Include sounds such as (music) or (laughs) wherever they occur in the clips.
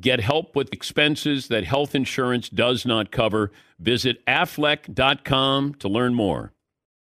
Get help with expenses that health insurance does not cover. Visit aflac.com to learn more.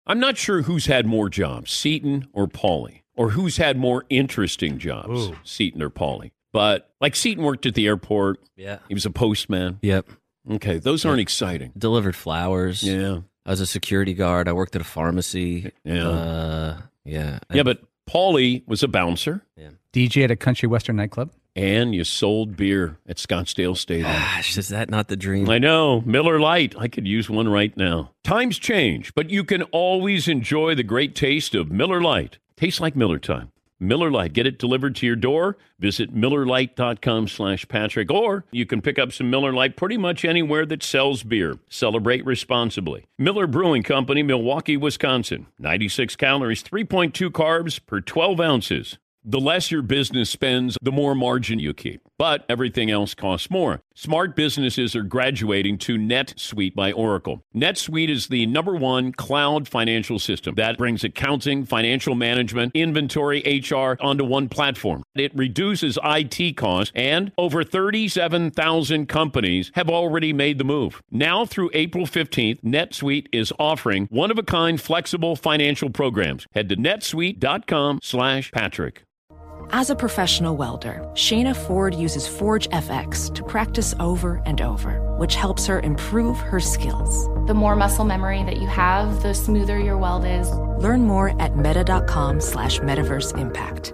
I'm not sure who's had more jobs, Seton or Paulie, or who's had more interesting jobs, Ooh. Seton or Paulie. But like Seton worked at the airport. Yeah. He was a postman. Yep. Okay, those aren't exciting. Delivered flowers. Yeah. I was a security guard. I worked at a pharmacy. Yeah. Uh, yeah. Yeah, but Paulie was a bouncer. DJ at a country western nightclub. And you sold beer at Scottsdale Stadium. Ah, Gosh, is that not the dream? I know. Miller Lite. I could use one right now. Times change, but you can always enjoy the great taste of Miller Lite. Tastes like Miller time. Miller Lite. Get it delivered to your door. Visit MillerLite.com slash Patrick. Or you can pick up some Miller Lite pretty much anywhere that sells beer. Celebrate responsibly. Miller Brewing Company, Milwaukee, Wisconsin. 96 calories, 3.2 carbs per 12 ounces. The less your business spends, the more margin you keep. But everything else costs more. Smart businesses are graduating to NetSuite by Oracle. NetSuite is the number one cloud financial system that brings accounting, financial management, inventory, HR onto one platform. It reduces IT costs, and over 37,000 companies have already made the move. Now through April 15th, NetSuite is offering one-of-a-kind flexible financial programs. Head to netsuite.com slash Patrick. As a professional welder, Shayna Ford uses Forge FX to practice over and over, which helps her improve her skills. The more muscle memory that you have, the smoother your weld is. Learn more at meta.com slash metaverse impact.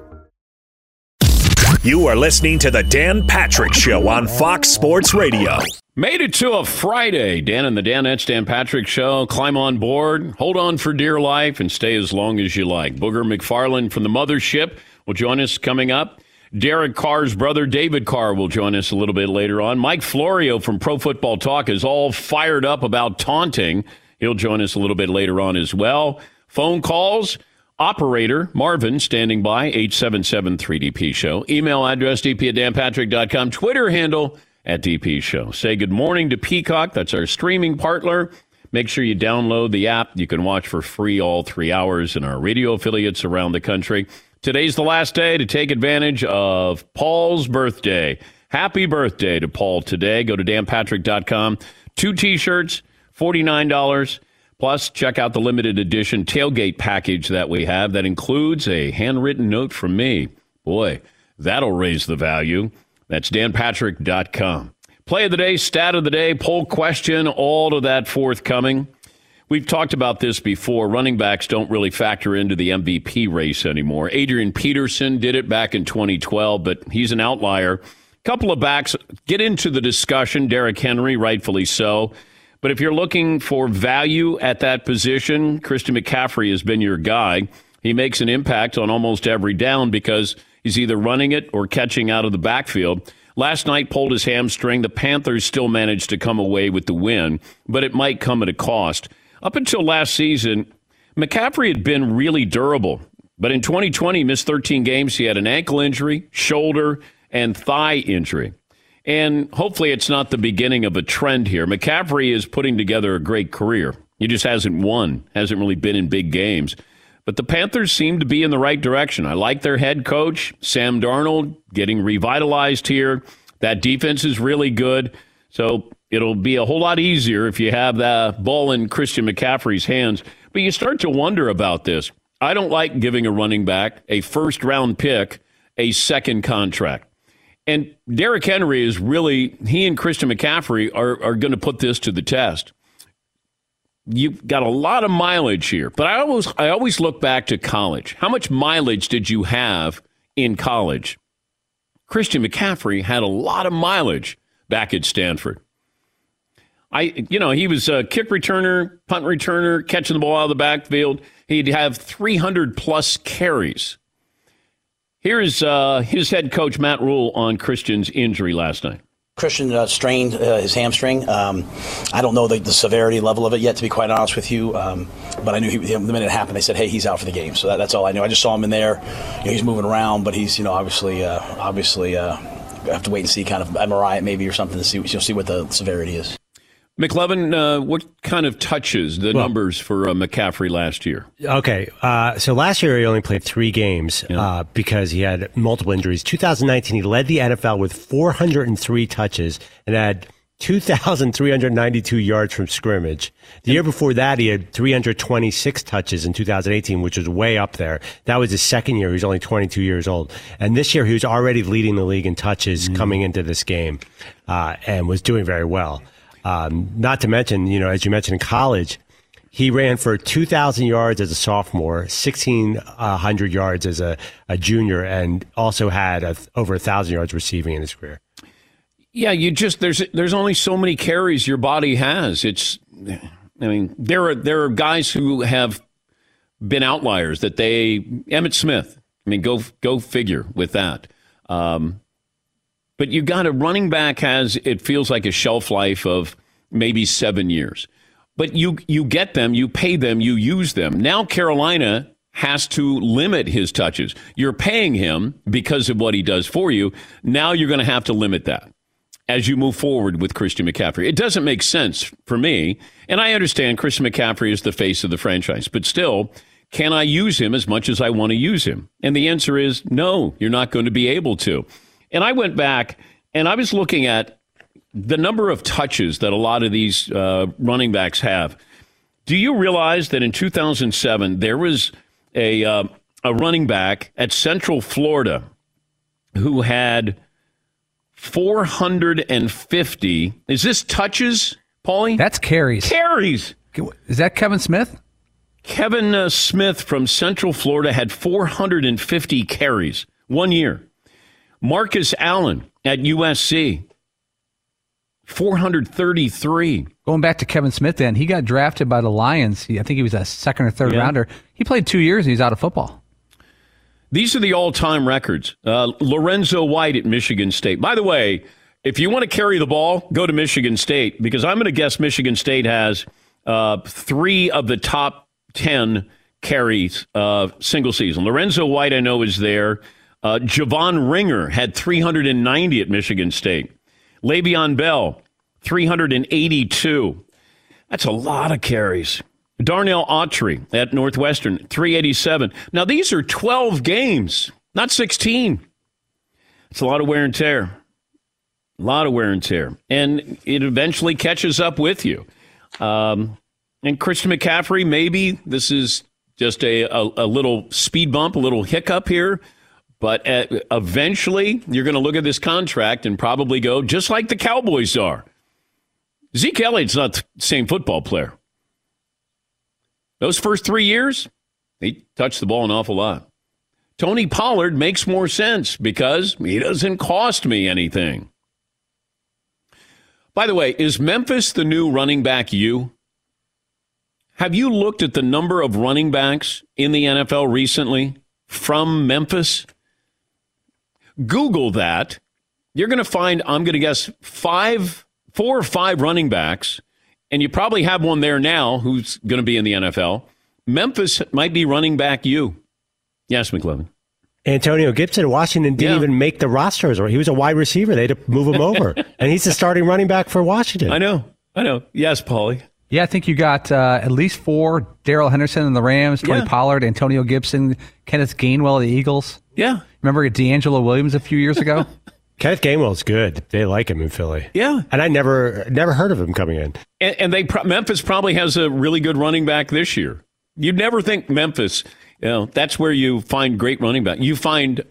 You are listening to the Dan Patrick Show on Fox Sports Radio. Made it to a Friday. Dan and the Danettes, Dan Patrick Show. Climb on board, hold on for dear life, and stay as long as you like. Booger McFarland from the mothership will join us coming up. Derek Carr's brother, David Carr, will join us a little bit later on. Mike Florio from Pro Football Talk is all fired up about taunting. He'll join us a little bit later on as well. Phone calls. Operator Marvin standing by, 877 3DP Show. Email address dp at danpatrick.com. Twitter handle at DP Show. Say good morning to Peacock. That's our streaming partner. Make sure you download the app. You can watch for free all three hours in our radio affiliates around the country. Today's the last day to take advantage of Paul's birthday. Happy birthday to Paul today. Go to danpatrick.com. Two t shirts, $49. Plus, check out the limited edition tailgate package that we have that includes a handwritten note from me. Boy, that'll raise the value. That's danpatrick.com. Play of the day, stat of the day, poll question, all of that forthcoming. We've talked about this before. Running backs don't really factor into the MVP race anymore. Adrian Peterson did it back in 2012, but he's an outlier. A couple of backs get into the discussion. Derrick Henry, rightfully so. But if you're looking for value at that position, Christian McCaffrey has been your guy. He makes an impact on almost every down because he's either running it or catching out of the backfield. Last night pulled his hamstring. The Panthers still managed to come away with the win, but it might come at a cost. Up until last season, McCaffrey had been really durable. But in 2020, he missed 13 games. He had an ankle injury, shoulder, and thigh injury. And hopefully, it's not the beginning of a trend here. McCaffrey is putting together a great career. He just hasn't won, hasn't really been in big games. But the Panthers seem to be in the right direction. I like their head coach, Sam Darnold, getting revitalized here. That defense is really good. So it'll be a whole lot easier if you have that ball in Christian McCaffrey's hands. But you start to wonder about this. I don't like giving a running back a first round pick a second contract. And Derrick Henry is really, he and Christian McCaffrey are, are going to put this to the test. You've got a lot of mileage here, but I always, I always look back to college. How much mileage did you have in college? Christian McCaffrey had a lot of mileage back at Stanford. I, you know, he was a kick returner, punt returner, catching the ball out of the backfield. He'd have 300 plus carries. Here's uh, his head coach, Matt Rhule, on Christian's injury last night. Christian uh, strained uh, his hamstring. Um, I don't know the, the, severity level of it yet, to be quite honest with you. Um, but I knew he, the minute it happened, they said, "Hey, he's out for the game." So that, that's all I knew. I just saw him in there. You know, he's moving around, but he's you know obviously uh, obviously uh, have to wait and see kind of MRI maybe or something to see you know, see what the severity is. McLovin, uh, what kind of touches the well, numbers for uh, McCaffrey last year? Okay, uh, so last year he only played three games yeah. Uh, because he had multiple injuries. 2019, he led the NFL with 403 touches and had 2,392 yards from scrimmage. The year before that, he had 326 touches in 2018, which was way up there. That was his second year. He was only 22 years old. And this year, he was already leading the league in touches mm. coming into this game uh, and was doing very well. Um, not to mention, you know, as you mentioned in college, he ran for 2,000 yards as a sophomore, 1,600 yards as a, a junior, and also had a, over 1,000 yards receiving in his career. Yeah, you just there's there's only so many carries your body has. It's I mean, there are there are guys who have been outliers that they Emmitt Smith. I mean, go go figure with that. Um, but you got a running back has it feels like a shelf life of maybe seven years. But you you get them, you pay them, you use them. Now Carolina has to limit his touches. You're paying him because of what he does for you. Now you're going to have to limit that as you move forward with Christian McCaffrey. It doesn't make sense for me, and I understand Christian McCaffrey is the face of the franchise, but still, can I use him as much as I want to use him? And the answer is no, you're not going to be able to. And I went back and I was looking at the number of touches that a lot of these uh, running backs have. Do you realize that in 2007 there was a uh, a running back at Central Florida who had 450? Is this touches, Paulie? That's carries. Carries. Is that Kevin Smith? Kevin uh, Smith from Central Florida had 450 carries one year. Marcus Allen at USC, 433. Going back to Kevin Smith, then he got drafted by the Lions. I think he was a second or third yeah. rounder. He played two years and he's out of football. These are the all-time records. Uh, Lorenzo White at Michigan State. By the way, if you want to carry the ball, go to Michigan State because I'm going to guess Michigan State has uh, three of the top ten carries uh, single season. Lorenzo White, I know, is there. Uh, Javon Ringer had 390 at Michigan State. Le'Veon Bell, 382. That's a lot of carries. Darnell Autry at Northwestern, 387. Now, these are 12 games, not 16. It's a lot of wear and tear. A lot of wear and tear. And it eventually catches up with you. Um, and Christian McCaffrey, maybe this is just a, a, a little speed bump, a little hiccup here. But uh, eventually, you're going to look at this contract and probably go, just like the Cowboys are. Zeke Elliott's not the same football player. Those first three years, he touched the ball an awful lot. Tony Pollard makes more sense because he doesn't cost me anything. By the way, is Memphis the new running back you? Have you looked at the number of running backs in the NFL recently from Memphis? Google that. You're going to find, I'm going to guess, five, four or five running backs, and you probably have one there now who's going to be in the NFL. Memphis might be running back you. Yes, McLovin. Antonio Gibson, Washington didn't yeah. even make the rosters. Or he was a wide receiver. They had to move him over, (laughs) and he's the starting running back for Washington. I know. I know. Yes, Paulie. Yeah, I think you got uh, at least four: Darrell Henderson in the Rams, Tony yeah. Pollard, Antonio Gibson, Kenneth Gainwell of the Eagles. Yeah, Remember DeAngelo Williams a few years ago? (laughs) Kenneth Gainwell's good. They like him in Philly. Yeah, and I never never heard of him coming in. And, and they Memphis probably has a really good running back this year. You'd never think Memphis. You know, that's where you find great running back. You find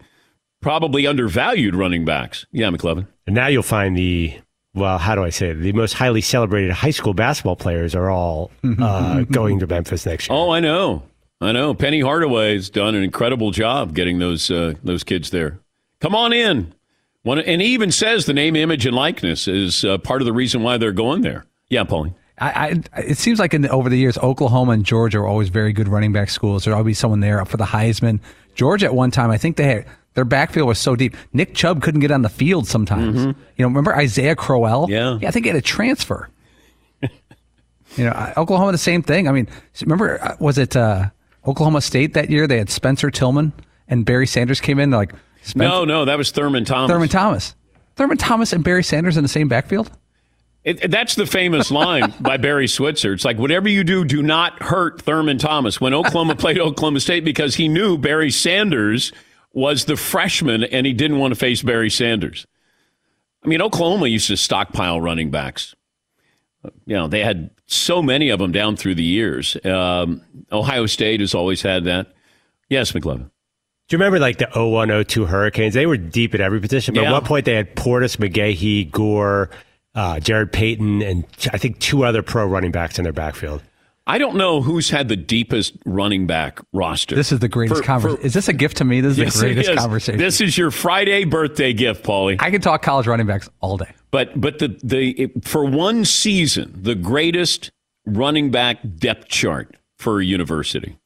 probably undervalued running backs. Yeah, McLovin. And now you'll find the well, how do I say it? The most highly celebrated high school basketball players are all uh, going to Memphis next year. Oh, I know. I know Penny Hardaway's done an incredible job getting those uh, those kids there. Come on in. One, and he even says the name, image, and likeness is uh, part of the reason why they're going there. Yeah, Pauline. I, I, it seems like in, over the years, Oklahoma and Georgia are always very good running back schools. There'll always be someone there up for the Heisman. Georgia at one time, I think they had Their backfield was so deep. Nick Chubb couldn't get on the field sometimes. You know, remember Isaiah Crowell? Yeah. yeah I think he had a transfer. (laughs) you know, Oklahoma the same thing. I mean, remember uh, was it uh, Oklahoma State that year? They had Spencer Tillman and Barry Sanders came in. Like Spencer, No, no, that was Thurman Thomas. Thurman Thomas, Thurman Thomas and Barry Sanders in the same backfield. It, that's the famous line (laughs) by Barry Switzer. It's like, whatever you do, do not hurt Thurman Thomas. When Oklahoma (laughs) played Oklahoma State, because he knew Barry Sanders was the freshman and he didn't want to face Barry Sanders. I mean, Oklahoma used to stockpile running backs. Uh, you know, they had so many of them down through the years. Um, Ohio State has always had that. Yes, McLovin. Do you remember like the 01, 02 Hurricanes? They were deep at every position, but Yeah. at one point they had Portis, McGahee, Gore, uh, Jarrett Payton, and I think two other pro running backs in their backfield. I don't know who's had the deepest running back roster. This is the greatest conversation. Is this a gift to me? This is Yes, the greatest is. conversation. This is your Friday birthday gift, Paulie. I can talk college running backs all day. But but the the for one season, the greatest running back depth chart for a university.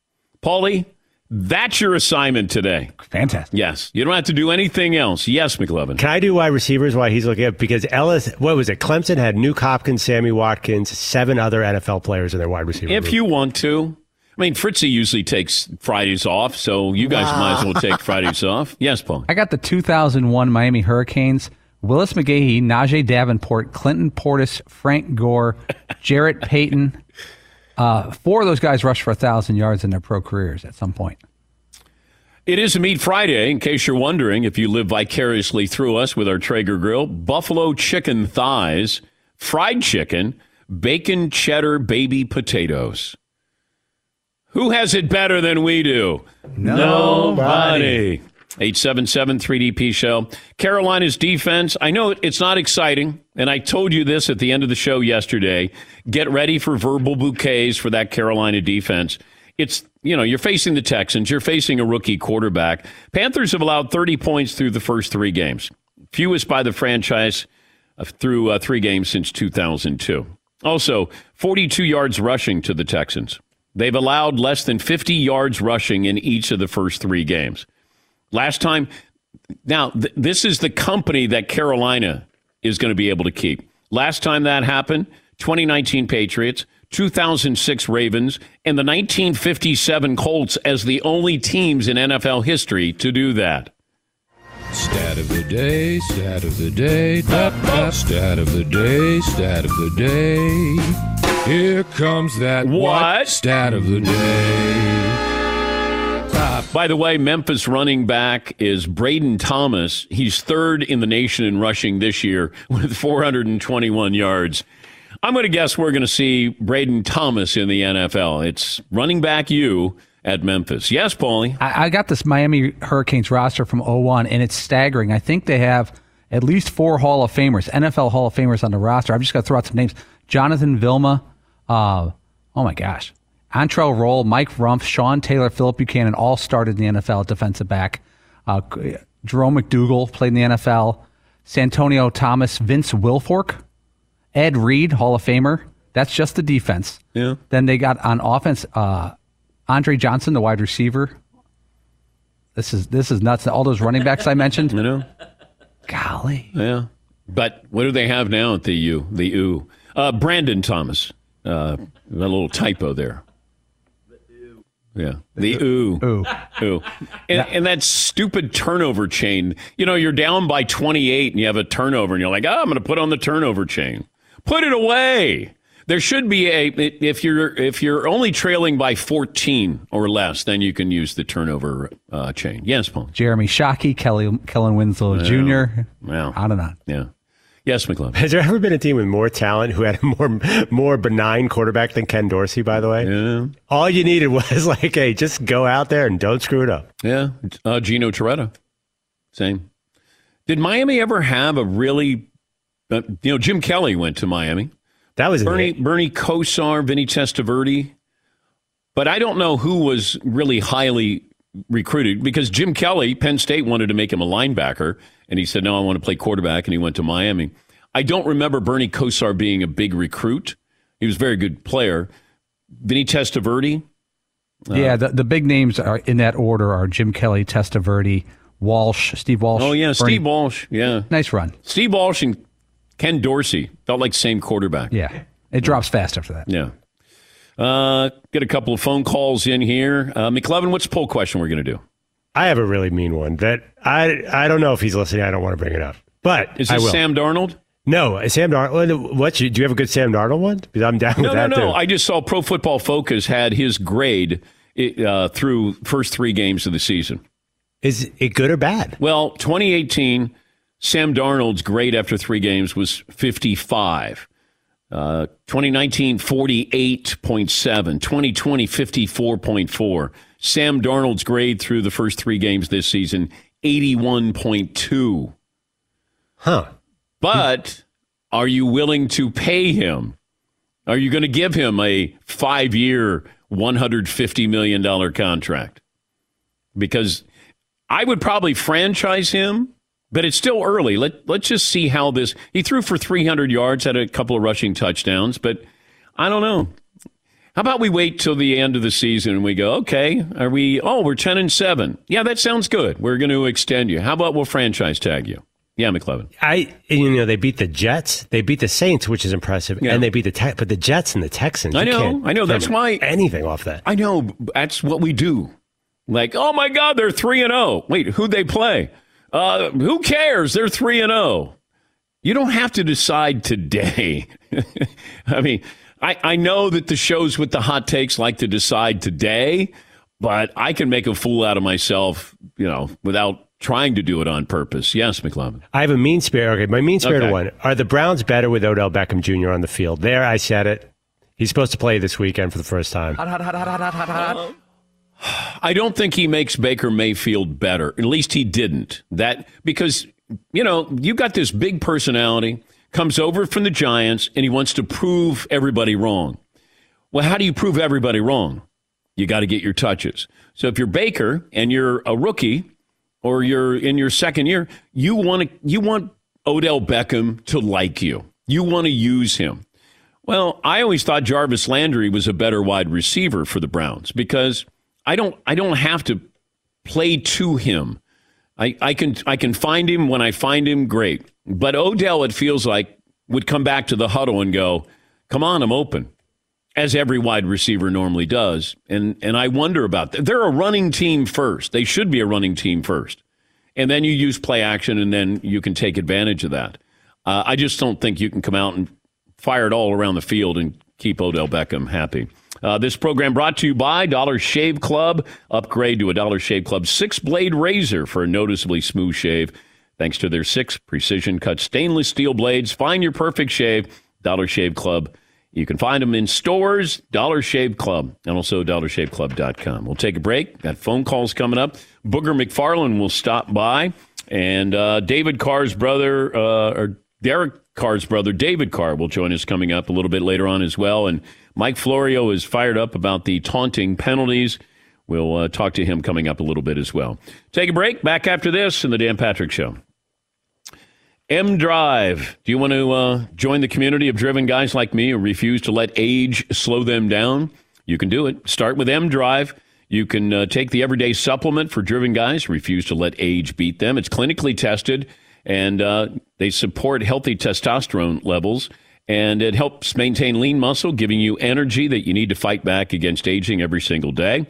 Paulie, that's your assignment today. Fantastic. Yes, you don't have to do anything else. Yes, McLovin. Can I do wide receivers while he's looking at because Ellis, what was it? Clemson had Nuke Hopkins, Sammy Watkins, seven other NFL players in their wide receiver. If room. you want to. I mean, Fritzy usually takes Fridays off, so you guys might as well take (laughs) Fridays off. Yes, Paul. I got the 2001 Miami Hurricanes. Willis McGahee, Najeh Davenport, Clinton Portis, Frank Gore, Jarrett Payton. Uh, four of those guys rushed for a thousand yards in their pro careers at some point. It is a Meat Friday, in case you're wondering if you live vicariously through us with our Traeger grill. Buffalo chicken thighs, fried chicken, bacon cheddar baby potatoes. Who has it better than we do? Nobody. 877 3DP show. Carolina's defense, I know it's not exciting, and I told you this at the end of the show yesterday. Get ready for verbal bouquets for that Carolina defense. It's, you know, you're facing the Texans, you're facing a rookie quarterback. Panthers have allowed 30 points through the first three games, fewest by the franchise uh, through uh, three games since 2002. Also, 42 yards rushing to the Texans. They've allowed less than 50 yards rushing in each of the first three games. Last time, now th- this is the company that Carolina is going to be able to keep. Last time that happened, 2019 Patriots, 2006 Ravens, and the 1957 Colts as the only teams in NFL history to do that. Stat of the day, stat of the day, da, da, stat of the day, stat of the day. Here comes that What? stat of the day. By the way, Memphis running back is Braden Thomas. He's third in the nation in rushing this year with 421 yards. I'm going to guess we're going to see Braden Thomas in the NFL. It's running back you at Memphis. Yes, Paulie. I, I got this Miami Hurricanes roster from 01, and it's staggering. I think they have at least four Hall of Famers, NFL Hall of Famers on the roster. I've just got to throw out some names Jonathan Vilma. Uh, oh my gosh. Antrel Rolle, Mike Rumph, Sean Taylor, Philip Buchanan all started in the NFL at defensive back. Uh, Jerome McDougle played in the NFL. Santonio Thomas, Vince Wilfork, Ed Reed, Hall of Famer. That's just the defense. Yeah. Then they got on offense uh, Andre Johnson, the wide receiver. This is this is nuts. All those running backs I mentioned. (laughs) You know? Golly. Yeah. But what do they have now at the U? The U. Uh, Brandon Thomas. Uh, a little typo there. Yeah. The ooh. Ooh. Ooh. And, and that stupid turnover chain. You know, you're down by 28 and you have a turnover and you're like, oh, I'm going to put on the turnover chain. Put it away. There should be a if you're if you're only trailing by 14 or less, then you can use the turnover uh, chain. Yes, Paul. Jeremy Shockey, Kelly Kellen Winslow Jr. Wow. On and on. Yeah. Yes, McLeod. Has there ever been a team with more talent who had a more more benign quarterback than Ken Dorsey? By the way, Yeah. all you needed was (laughs) like, hey, just go out there and don't screw it up. Yeah, uh, Gino Torretta, same. Did Miami ever have a really, uh, you know, Jim Kelly went to Miami. That was Bernie it. Bernie Kosar, Vinny Testaverde, but I don't know who was really highly recruited because Jim Kelly, Penn State wanted to make him a linebacker, and he said, "No, I want to play quarterback," and he went to Miami. I don't remember Bernie Kosar being a big recruit. He was a very good player. Vinny Testaverde, uh, yeah, the, the big names are in that order are Jim Kelly, Testaverde, Walsh, Steve Walsh. Oh, yeah, Bernie- Steve Walsh. Yeah. Nice run. Steve Walsh and Ken Dorsey felt like same quarterback. Yeah. It drops fast after that. Yeah. Uh, get a couple of phone calls in here. Uh, McLovin, what's the poll question we're going to do? I have a really mean one that I I don't know if he's listening. I don't want to bring it up, but Is this. Sam Darnold? No, Sam Darnold. What? You, do you have a good Sam Darnold one? Because I'm down No, with no, that no. too. I just saw Pro Football Focus had his grade uh, through first three games of the season. Is it good or bad? Well, 2018, Sam Darnold's grade after three games was 55. Uh, 2019, 48.7. 2020, 54.4. Sam Darnold's grade through the first three games this season, 81.2. Huh? But are you willing to pay him? Are you going to give him a five year, $150 million contract? Because I would probably franchise him, but it's still early. Let, let's just see how this. He threw for 300 yards, had a couple of rushing touchdowns, but I don't know. How about we wait till the end of the season and we go, okay, are we, oh, we're 10 and 7. Yeah, that sounds good. We're going to extend you. How about we'll franchise tag you? Yeah, McLovin. I you know they beat the Jets, they beat the Saints, which is impressive, Yeah. and they beat the Tex but the Jets and the Texans. I know, I know, that's why- anything off that. I know that's what we do. Like, oh my God, they're three and zero. Wait, who'd they play? Uh, who cares? They're three and zero. You don't have to decide today. (laughs) I mean, I, I know that the shows with the hot takes like to decide today, but I can make a fool out of myself, you know, without trying to do it on purpose. Yes, McLovin. I have a mean spirit. Okay, my mean spirited Okay. one. Are the Browns better with Odell Beckham Jr. on the field? There, I said it. He's supposed to play this weekend for the first time. I don't think he makes Baker Mayfield better. At least he didn't. That because you know you got this big personality comes over from the Giants and he wants to prove everybody wrong. Well, how do you prove everybody wrong? You got to get your touches. So if you're Baker and you're a rookie or you're in your second year, you want to you want Odell Beckham to like you. You want to use him. Well, I always thought Jarvis Landry was a better wide receiver for the Browns because I don't I don't have to play to him. I, I can I can find him when I find him, great. But Odell, it feels like, would come back to the huddle and go, Come on, I'm open. As every wide receiver normally does. And and I wonder about that. They're a running team first. They should be a running team first. And then you use play action and then you can take advantage of that. Uh, I just don't think you can come out and fire it all around the field and keep Odell Beckham happy. Uh, this program brought to you by Dollar Shave Club. Upgrade to a Dollar Shave Club six blade razor for a noticeably smooth shave. Thanks to their six precision cut stainless steel blades, find your perfect shave. Dollar Shave Club. You can find them in stores, Dollar Shave Club, and also dollarshaveclub.com. We'll take a break. Got phone calls coming up. Booger McFarland will stop by, and uh, David Carr's brother, uh, or Derek Carr's brother, David Carr, will join us coming up a little bit later on as well. And Mike Florio is fired up about the taunting penalties. We'll uh, talk to him coming up a little bit as well. Take a break. Back after this in the Dan Patrick Show. M Drive. Do you want to uh, join the community of driven guys like me who refuse to let age slow them down? You can do it. Start with M Drive. You can uh, take the everyday supplement for driven guys refuse to let age beat them. It's clinically tested and uh, they support healthy testosterone levels and it helps maintain lean muscle, giving you energy that you need to fight back against aging every single day.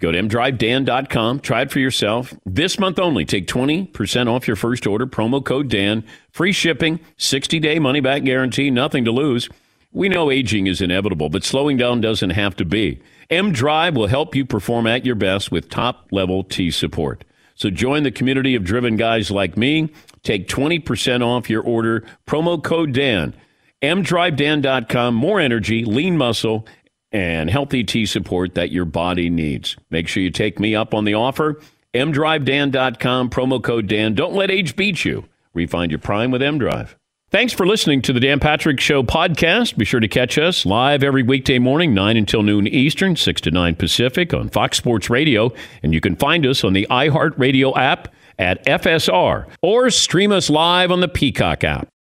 Go to mdrivedan.com. Try it for yourself. This month only, take 20% off your first order. Promo code Dan. Free shipping, 60 day money back guarantee, nothing to lose. We know aging is inevitable, but slowing down doesn't have to be. M Drive will help you perform at your best with top level T support. So join the community of driven guys like me. Take 20% off your order. Promo code Dan. mdrivedan.com. More energy, lean muscle, and healthy T support that your body needs. Make sure you take me up on the offer. mdrivedan.com, promo code Dan. Don't let age beat you. Refine your prime with mDrive. Thanks for listening to the Dan Patrick Show podcast. Be sure to catch us live every weekday morning, 9 until noon Eastern, 6 to 9 Pacific on Fox Sports Radio. And you can find us on the iHeartRadio app at FSR or stream us live on the Peacock app.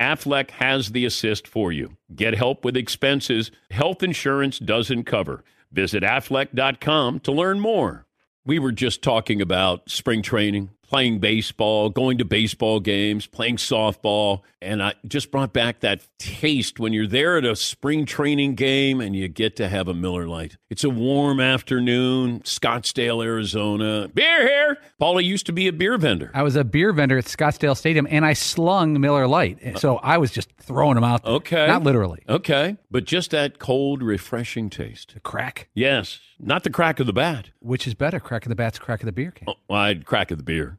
Aflac has the assist for you. Get help with expenses health insurance doesn't cover. Visit aflac.com to learn more. We were just talking about spring training, playing baseball, going to baseball games, playing softball, and I just brought back that taste when you're there at a spring training game and you get to have a Miller Lite. It's a warm afternoon, Scottsdale, Arizona. Beer here. Paulie used to be a beer vendor. I was a beer vendor at Scottsdale Stadium, and I slung Miller Lite, so I was just throwing them out. There. Okay. not literally. Okay, but just that cold, refreshing taste. The crack. Yes, not the crack of the bat. Which is better, crack of the bats, crack of the beer can? Oh, well, I'd crack of the beer.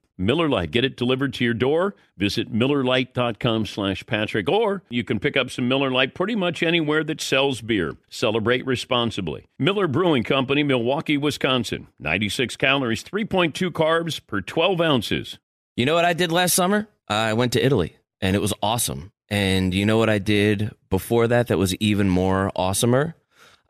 Miller Lite. Get it delivered to your door. Visit MillerLite.com slash Patrick. Or you can pick up some Miller Lite pretty much anywhere that sells beer. Celebrate responsibly. Miller Brewing Company, Milwaukee, Wisconsin. 96 calories, 3.2 carbs per 12 ounces. You know what I did last summer? I went to Italy and it was awesome. And you know what I did before that that was even more awesomer?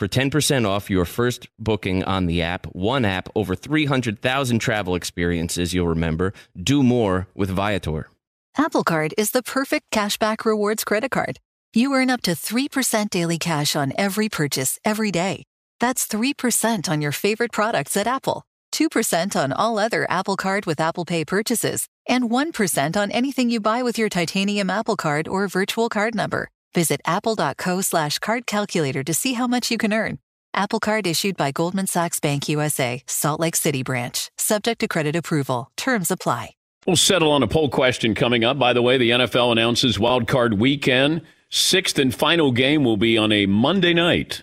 for 10% off your first booking on the app. One app, over 300,000 travel experiences you'll remember. Do more with Viator. Apple Card is the perfect cashback rewards credit card. You earn up to 3% daily cash on every purchase every day. That's 3% on your favorite products at Apple, 2% on all other Apple Card with Apple Pay purchases, and 1% on anything you buy with your titanium Apple Card or virtual card number. Visit apple.co slash card calculator to see how much you can earn. Apple Card issued by Goldman Sachs Bank USA, Salt Lake City branch, subject to credit approval. Terms apply. We'll settle on a poll question coming up. By the way, the NFL announces wild card weekend. Sixth and final game will be on a Monday night.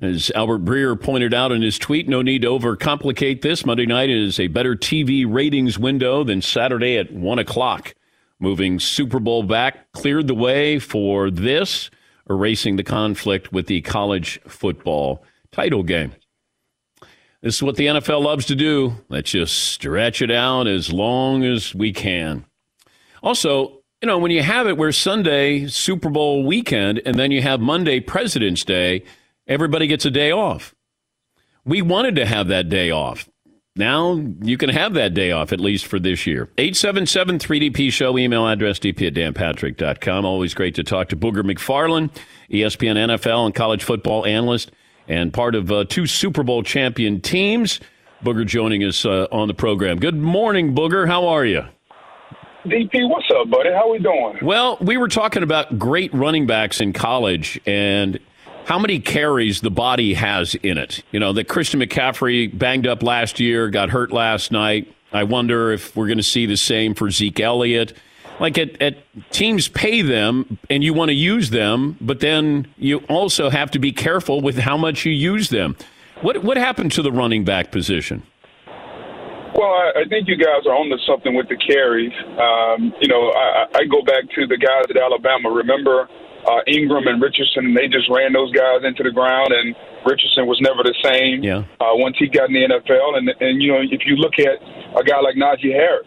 As Albert Breer pointed out in his tweet, no need to overcomplicate this. Monday night is a better TV ratings window than Saturday at 1 o'clock. Moving Super Bowl back cleared the way for this, erasing the conflict with the college football title game. This is what the NFL loves to do. Let's just stretch it out as long as we can. Also, you know, when you have it where Sunday, Super Bowl weekend, and then you have Monday, President's Day, everybody gets a day off. We wanted to have that day off. Now you can have that day off, at least for this year. 877 3DP Show, email address dp at danpatrick.com. Always great to talk to Booger McFarland, ESPN NFL and college football analyst, and part of uh, two Super Bowl champion teams. Booger joining us uh, on the program. Good morning, Booger. How are you? DP, what's up, buddy? How we doing? Well, we were talking about great running backs in college and how many carries the body has in it. You know, that Christian McCaffrey banged up last year, got hurt last night. I wonder if we're going to see the same for Zeke Elliott. Like at, at teams pay them and you want to use them, but then you also have to be careful with how much you use them. What what happened to the running back position? Well, I, I think you guys are onto something with the carries. Um, you know, I, I go back to the guys at Alabama. Remember uh, Ingram and Richardson? They just ran those guys into the ground, and Richardson was never the same yeah. uh, once he got in the NFL. And and you know, if you look at a guy like Najee Harris,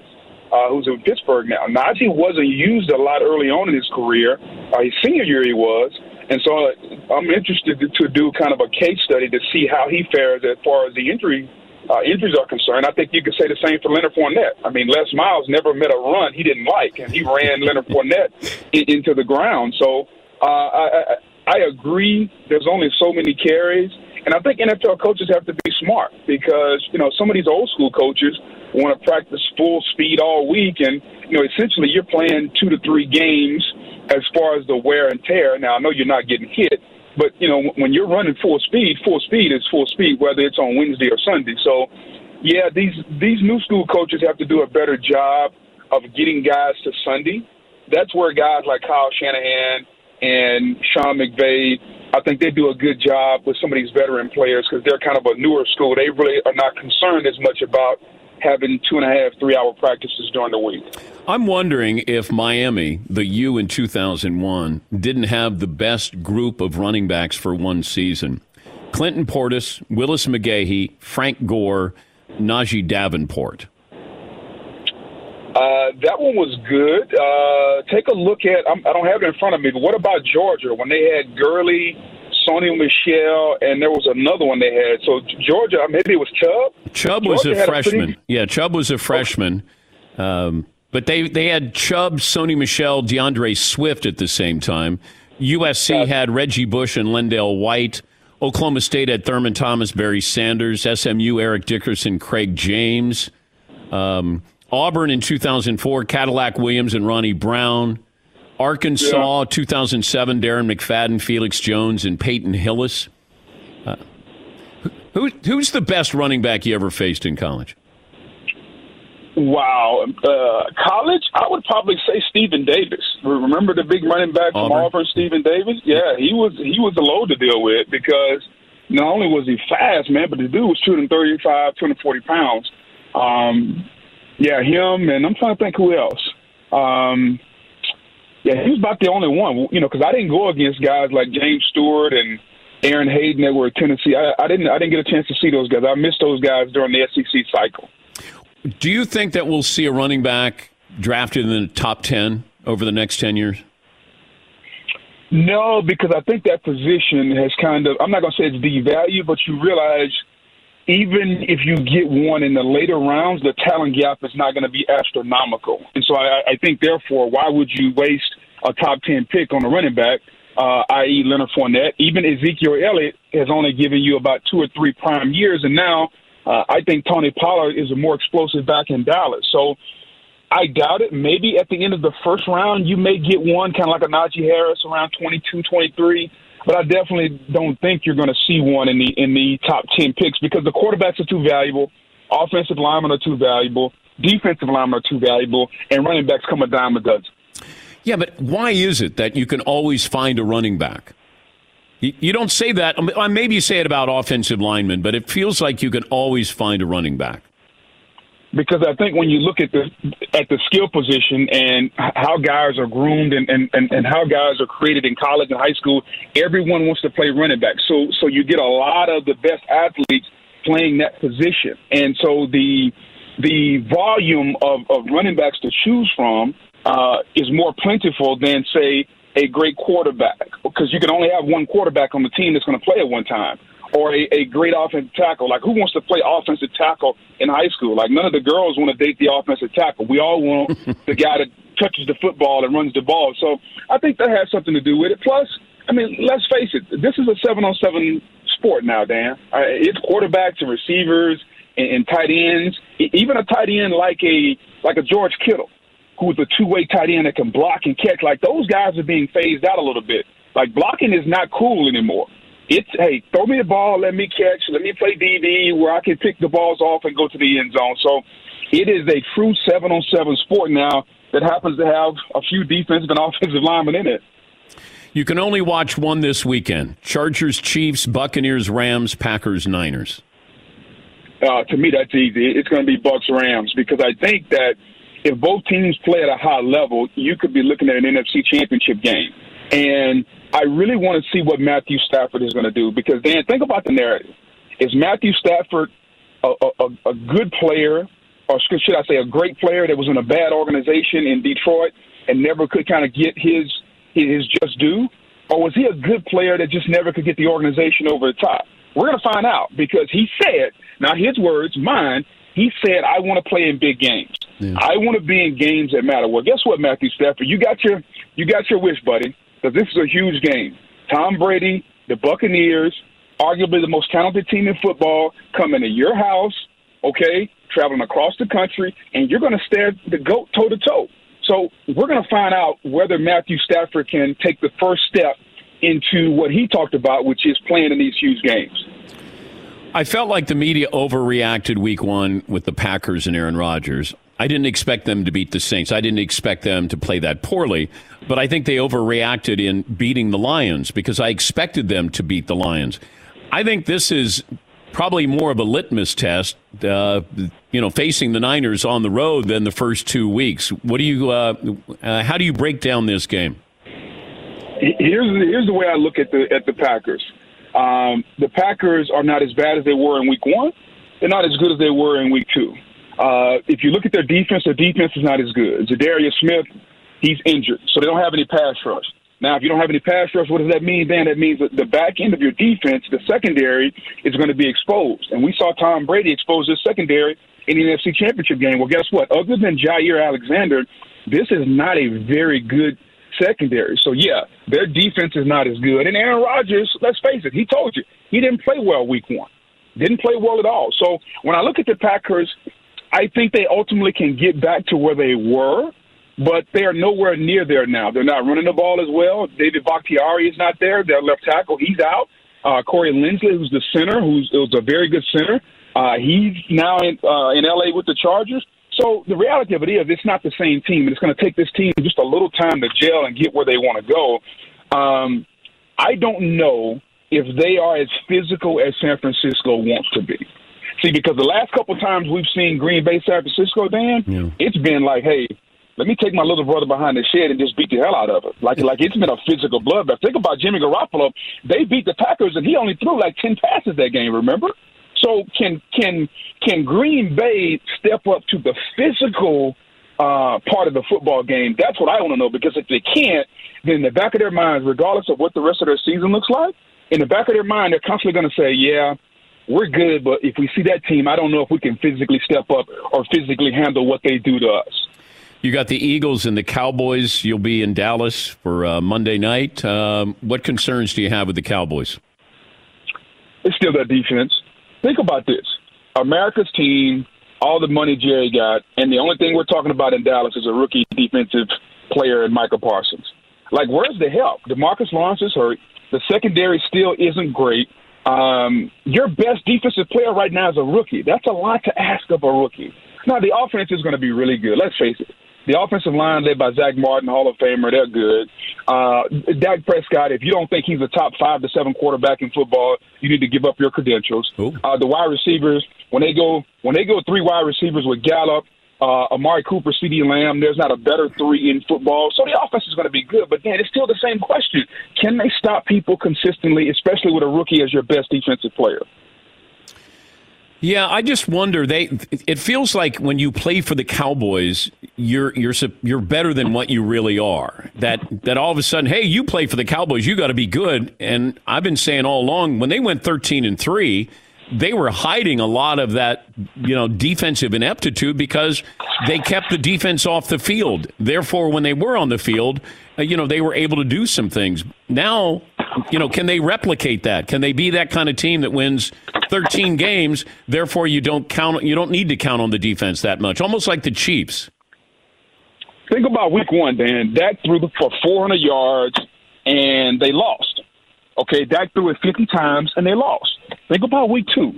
uh, who's in Pittsburgh now, Najee wasn't used a lot early on in his career. Uh, his senior year, he was. And so uh, I'm interested to, to do kind of a case study to see how he fares as far as the injury uh, injuries are concerned, I think you could say the same for Leonard Fournette. I mean, Les Miles never met a run he didn't like, and he ran Leonard Fournette (laughs) in, into the ground. So uh, I, I, I agree. There's only so many carries, and I think NFL coaches have to be smart because you know some of these old school coaches want to practice full speed all week, and you know essentially you're playing two to three games as far as the wear and tear. Now I know you're not getting hit but you know, when you're running full speed, full speed is full speed, whether it's on Wednesday or Sunday. So, yeah, these these new school coaches have to do a better job of getting guys to Sunday. That's where guys like Kyle Shanahan and Sean McVay, I think they do a good job with some of these veteran players because they're kind of a newer school. They really are not concerned as much about having two and a half, three hour practices during the week. I'm wondering if Miami, the U in 2001, didn't have the best group of running backs for one season. Clinton Portis, Willis McGahee, Frank Gore, Najeh Davenport. Uh, that one was good. Uh, take a look at. I'm, I do not have it in front of me, but what about Georgia when they had Gurley, Sony Michel, and there was another one they had. So Georgia, maybe it was Chubb. Chubb Georgia was a freshman. A pretty... Yeah, Chubb was a freshman. Okay. Um, but they, they had Chubb, Sony Michel, D'Andre Swift at the same time. USC had Reggie Bush and LenDale White. Oklahoma State had Thurman Thomas, Barry Sanders. SMU, Eric Dickerson, Craig James. Um, Auburn in 2004, Cadillac Williams and Ronnie Brown. Arkansas, yeah. 2007, Darren McFadden, Felix Jones, and Peyton Hillis. Uh, who, who's the best running back you ever faced in college? Wow, uh, college, I would probably say Stephen Davis. Remember the big running back from Auburn, Auburn Stephen Davis? Yeah, he was he was a load to deal with because not only was he fast, man, but the dude was shooting 35, 240 pounds. Um, yeah, him, and I'm trying to think who else. Um, yeah, he was about the only one, you know, because I didn't go against guys like James Stewart and Aaron Hayden that were at Tennessee. I, I didn't I didn't get a chance to see those guys. I missed those guys during the SEC cycle. Do you think that we'll see a running back drafted in the top 10 over the next 10 years? No, because I think that position has kind of, I'm not going to say it's devalued, but you realize even if you get one in the later rounds, the talent gap is not going to be astronomical. And so I, I think, therefore, why would you waste a top 10 pick on a running back, uh, i.e., Leonard Fournette? Even Ezekiel Elliott has only given you about two or three prime years, and now uh, I think Tony Pollard is a more explosive back in Dallas. So I doubt it. Maybe at the end of the first round, you may get one kind of like a Najee Harris around 22, 23. But I definitely don't think you're going to see one in the in the top 10 picks because the quarterbacks are too valuable, offensive linemen are too valuable, defensive linemen are too valuable, and running backs come a dime a dozen. Yeah, but why is it that you can always find a running back? You don't say that. Maybe you say it about offensive linemen, but it feels like you can always find a running back. Because I think when you look at the at the skill position and how guys are groomed and, and, and, and how guys are created in college and high school, everyone wants to play running back. So so you get a lot of the best athletes playing that position, and so the the volume of, of running backs to choose from uh, is more plentiful than say a great quarterback because you can only have one quarterback on the team that's going to play at one time. Or a, a great offensive tackle. Like, who wants to play offensive tackle in high school? Like, none of the girls want to date the offensive tackle. We all want (laughs) the guy that touches the football and runs the ball. So I think that has something to do with it. Plus, I mean, let's face it, this is a seven on seven sport now, Dan. Uh, it's quarterbacks and receivers and, and tight ends. Even a tight end like a like a George Kittle, who's a two way tight end that can block and catch. Like those guys are being phased out a little bit. Like blocking is not cool anymore. It's hey, throw me the ball, let me catch, let me play DB where I can pick the balls off and go to the end zone. So it is a true seven on seven sport now that happens to have a few defensive and (laughs) offensive linemen in it. You can only watch one this weekend Chargers, Chiefs, Buccaneers, Rams, Packers, Niners. Uh, to me, that's easy. It's going to be Bucks Rams because I think that if both teams play at a high level, you could be looking at an NFC Championship game. And I really want to see what Matthew Stafford is going to do because Dan, think about the narrative. Is Matthew Stafford a, a, a good player, or should I say, a great player that was in a bad organization in Detroit and never could kind of get his his just due? Or was he a good player that just never could get the organization over the top? We're going to find out because he said, now his words, mine, he said, I want to play in big games. Yeah. I want to be in games that matter. Well, guess what, Matthew Stafford? You got your you got your wish, buddy, because this is a huge game. Tom Brady, the Buccaneers, arguably the most talented team in football, coming to your house, okay, traveling across the country, and you're going to stare the goat toe to toe. So we're going to find out whether Matthew Stafford can take the first step into what he talked about, which is playing in these huge games. I felt like the media overreacted week one with the Packers and Aaron Rodgers. I didn't expect them to beat the Saints. I didn't expect them to play that poorly, but I think they overreacted in beating the Lions because I expected them to beat the Lions. I think this is probably more of a litmus test, uh, you know, facing the Niners on the road than the first two weeks. What do you, uh, uh, how do you break down this game? Here's here's the way I look at the at the Packers. Um, the Packers are not as bad as they were in Week One. They're not as good as they were in Week Two. Uh, if you look at their defense, their defense is not as good. Za'Darius Smith, he's injured, so they don't have any pass rush. Now, if you don't have any pass rush, what does that mean, Dan? That means that the back end of your defense, the secondary, is going to be exposed. And we saw Tom Brady expose his secondary in the NFC Championship game. Well, guess what? Other than Jaire Alexander, this is not a very good secondary. So, yeah, their defense is not as good. And Aaron Rodgers, let's face it, he told you, he didn't play well week one. Didn't play well at all. So, when I look at the Packers, I think they ultimately can get back to where they were but they are nowhere near there now. They're not running the ball as well. David Bakhtiari is not there. Their left tackle, he's out. Uh, Corey Linsley, who's the center, who's was a very good center, uh, he's now in uh, in LA with the Chargers. So the reality of it is, it's not the same team, and it's going to take this team just a little time to gel and get where they want to go. Um, I don't know if they are as physical as San Francisco wants to be. See, because the last couple of times we've seen Green Bay, San Francisco, Dan, yeah. it's been like, hey, let me take my little brother behind the shed and just beat the hell out of it. Like like it's been a physical bloodbath. Think about Jimmy Garoppolo. They beat the Packers and he only threw like ten passes that game. Remember? So can can can Green Bay step up to the physical uh, part of the football game? That's what I want to know. Because if they can't, then in the back of their minds, regardless of what the rest of their season looks like, in the back of their mind, they're constantly going to say, "Yeah, we're good, but if we see that team, I don't know if we can physically step up or physically handle what they do to us." You got the Eagles and the Cowboys. You'll be in Dallas for uh, Monday night. Um, what concerns do you have with the Cowboys? It's still that defense. Think about this America's team, all the money Jerry got, and the only thing we're talking about in Dallas is a rookie defensive player in Micah Parsons. Like, where's the help? Demarcus Lawrence is hurt. The secondary still isn't great. Um, your best defensive player right now is a rookie. That's a lot to ask of a rookie. Now, the offense is going to be really good. Let's face it. The offensive line led by Zack Martin, Hall of Famer, they're good. Uh, Dak Prescott, if you don't think he's a top five to seven quarterback in football, you need to give up your credentials. Uh, the wide receivers, when they go when they go three wide receivers with Gallup, uh, Amari Cooper, CeeDee Lamb, there's not a better three in football. So the offense is going to be good. But, Dan, it's still the same question. Can they stop people consistently, especially with a rookie as your best defensive player? Yeah, I just wonder. They it feels like when you play for the Cowboys, you're you're you're better than what you really are. That that all of a sudden, hey, you play for the Cowboys, you got to be good. And I've been saying all along, when they went thirteen and three, they were hiding a lot of that, you know, defensive ineptitude because they kept the defense off the field. Therefore, when they were on the field, uh, you know, they were able to do some things. Now, you know, can they replicate that? Can they be that kind of team that wins 13 games? Therefore, you don't count. You don't need to count on the defense that much. Almost like the Chiefs. Think about Week One, Dan. Dak threw for 400 yards, and they lost. Okay, Dak threw it 50 times, and they lost. Think about Week Two.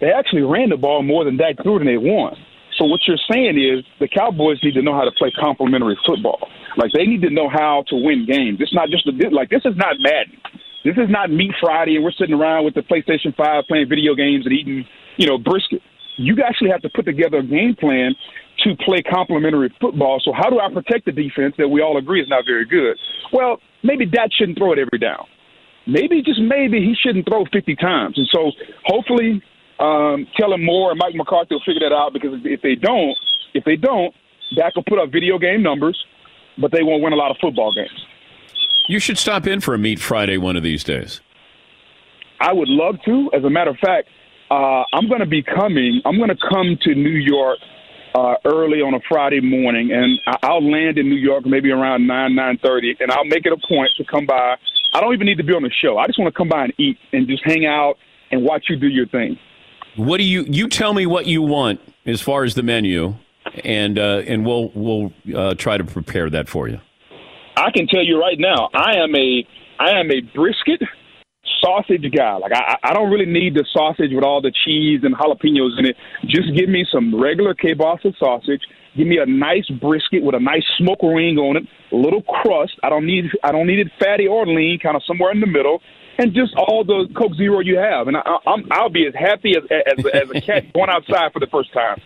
They actually ran the ball more than Dak threw, and they won. So what you're saying is the Cowboys need to know how to play complementary football. Like they need to know how to win games. It's not just a bit like this is not Madden. This is not Meat Friday and we're sitting around with the PlayStation Five playing video games and eating you know brisket. You actually have to put together a game plan to play complementary football. So how do I protect the defense that we all agree is not very good? Well, maybe Dak shouldn't throw it every down. Maybe just maybe he shouldn't throw 50 times. And so hopefully um, Kellen Moore and Mike McCarthy will figure that out because if they don't, if they don't, Dak will put up video game numbers, but they won't win a lot of football games. You should stop in for a meat Friday one of these days. I would love to. As a matter of fact, uh, I'm going to be coming. I'm going to come to New York uh, early on a Friday morning, and I'll land in New York maybe around nine nine thirty, and I'll make it a point to come by. I don't even need to be on the show. I just want to come by and eat and just hang out and watch you do your thing. What do you you tell me what you want as far as the menu, and uh, and we'll we'll uh, try to prepare that for you. I can tell you right now, I am a I am a brisket sausage guy. Like I, I don't really need the sausage with all the cheese and jalapenos in it. Just give me some regular kielbasa sausage. Give me a nice brisket with a nice smoke ring on it, a little crust. I don't need I don't need it fatty or lean, kind of somewhere in the middle and just all the Coke Zero you have. And I, I'm, I'll be as happy as, as, as a cat going outside for the first time.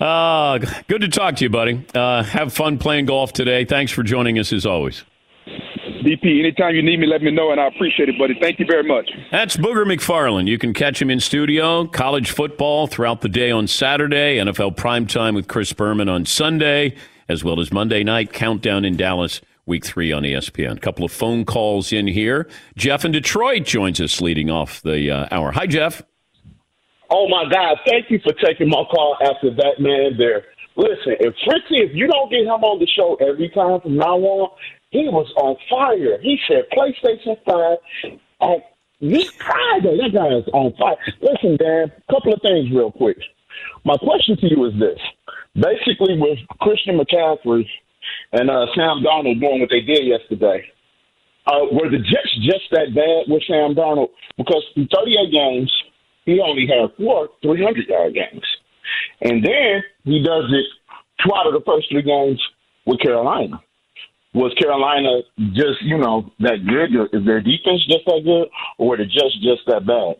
Uh, good to talk to you, buddy. Uh, have fun playing golf today. Thanks for joining us as always. DP, anytime you need me, let me know, and I appreciate it, buddy. Thank you very much. That's Booger McFarland. You can catch him in studio, college football throughout the day on Saturday, NFL primetime with Chris Berman on Sunday, as well as Monday night countdown in Dallas week three on ESPN. A couple of phone calls in here. Jeff in Detroit joins us leading off the uh, hour. Hi, Jeff. Oh, my God. Thank you for taking my call after that man there. Listen, if Fritzy, if you don't get him on the show every time from now on, he was on fire. He said PlayStation 5 on Meat Friday. That guy is on fire. Listen, Dan, a couple of things real quick. My question to you is this. Basically, with Christian McCaffrey and uh, Sam Darnold doing what they did yesterday. Uh, were the Jets just that bad with Sam Darnold? Because in 38 games, he only had four 300 yard games. And then he does it two out of the first three games with Carolina. Was Carolina just, you know, that good? Is their defense just that good? Or were the Jets just that bad?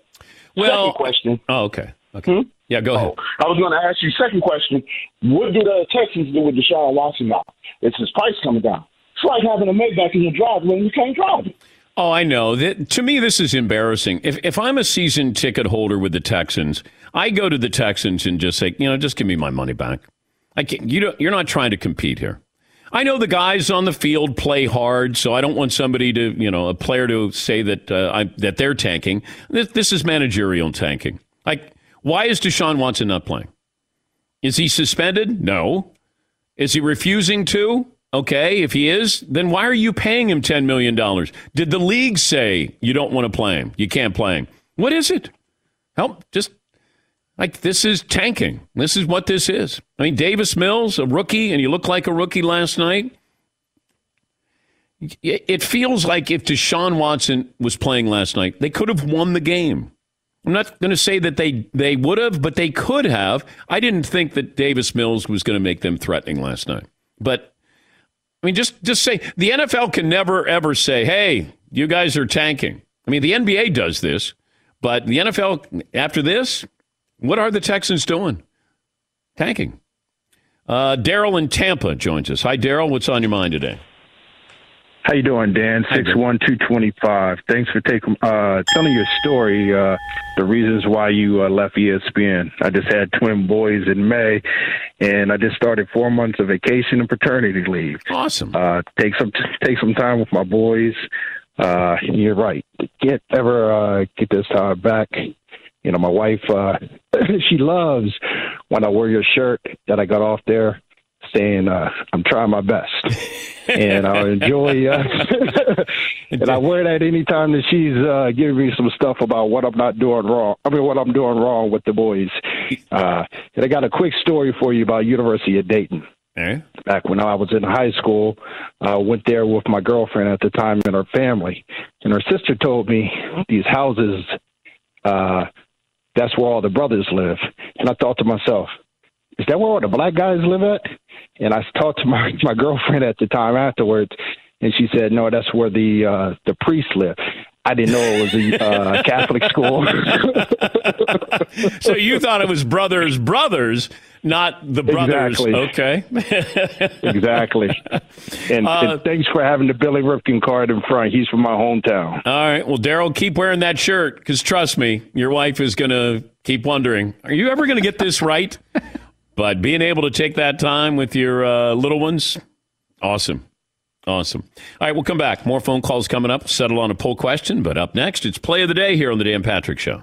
Well, Second question. Oh, okay. Okay. Hmm? Yeah, go ahead. Oh, I was going to ask you second question. What do the Texans do with Deshaun Watson now? It's his price coming down. It's like having a Maybach in your drive when you can't drive it. Oh, I know. That, to me, this is embarrassing. If, if I'm a season ticket holder with the Texans, I go to the Texans and just say, you know, just give me my money back. I can't, you don't, you're not trying to compete here. I know the guys on the field play hard, so I don't want somebody to, you know, a player to say that uh, I, that they're tanking. This, this is managerial tanking. Like why is Deshaun Watson not playing? Is he suspended? No. Is he refusing to? Okay, if he is, then why are you paying him $10 million? Did the league say you don't want to play him? You can't play him. What is it? Help, just like this is tanking. This is what this is. I mean, Davis Mills, a rookie, and you look like a rookie last night. It feels like if Deshaun Watson was playing last night, they could have won the game. I'm not going to say that they, they would have, but they could have. I didn't think that Davis Mills was going to make them threatening last night. But I mean, just just say the NFL can never ever say, "Hey, you guys are tanking." I mean, the NBA does this, but the NFL after this, what are the Texans doing? Tanking. Uh, Daryl in Tampa joins us. Hi, Daryl. What's on your mind today? How you doing, Dan? Six one two twenty five. Thanks for taking uh, telling your story. Uh, the reasons why you uh, left ESPN. I just had twin boys in May, and I just started four months of vacation and paternity leave. Awesome. Uh, take some take some time with my boys. Uh, you're right. Can't ever uh, get this time back. You know, my wife. Uh, (clears throat) she loves when I wear your shirt that I got off there saying uh, I'm trying my best, (laughs) and I enjoy. Uh, (laughs) and I wear that anytime that she's uh, giving me some stuff about what I'm not doing wrong. I mean, what I'm doing wrong with the boys. Uh, and I got a quick story for you about University of Dayton. Back when I was in high school, I uh, went there with my girlfriend at the time and her family, and her sister told me these houses. Uh, that's where all the brothers live, and I thought to myself, is that where all the black guys live at? And I talked to my (laughs) my girlfriend at the time afterwards, and she said, no, that's where the uh, the priests live. I didn't know it was a uh, (laughs) Catholic school. (laughs) so you thought it was brothers, brothers, not the brothers. Exactly. Okay. (laughs) exactly. And, Uh, and thanks for having the Billy Ripken card in front. He's from my hometown. All right. Well, Daryl, keep wearing that shirt because trust me, your wife is going to keep wondering, are you ever going to get this right? (laughs) but being able to take that time with your uh, little ones, awesome. Awesome. All right, we'll come back. More phone calls coming up. Settle on a poll question. But up next, it's play of the day here on The Dan Patrick Show.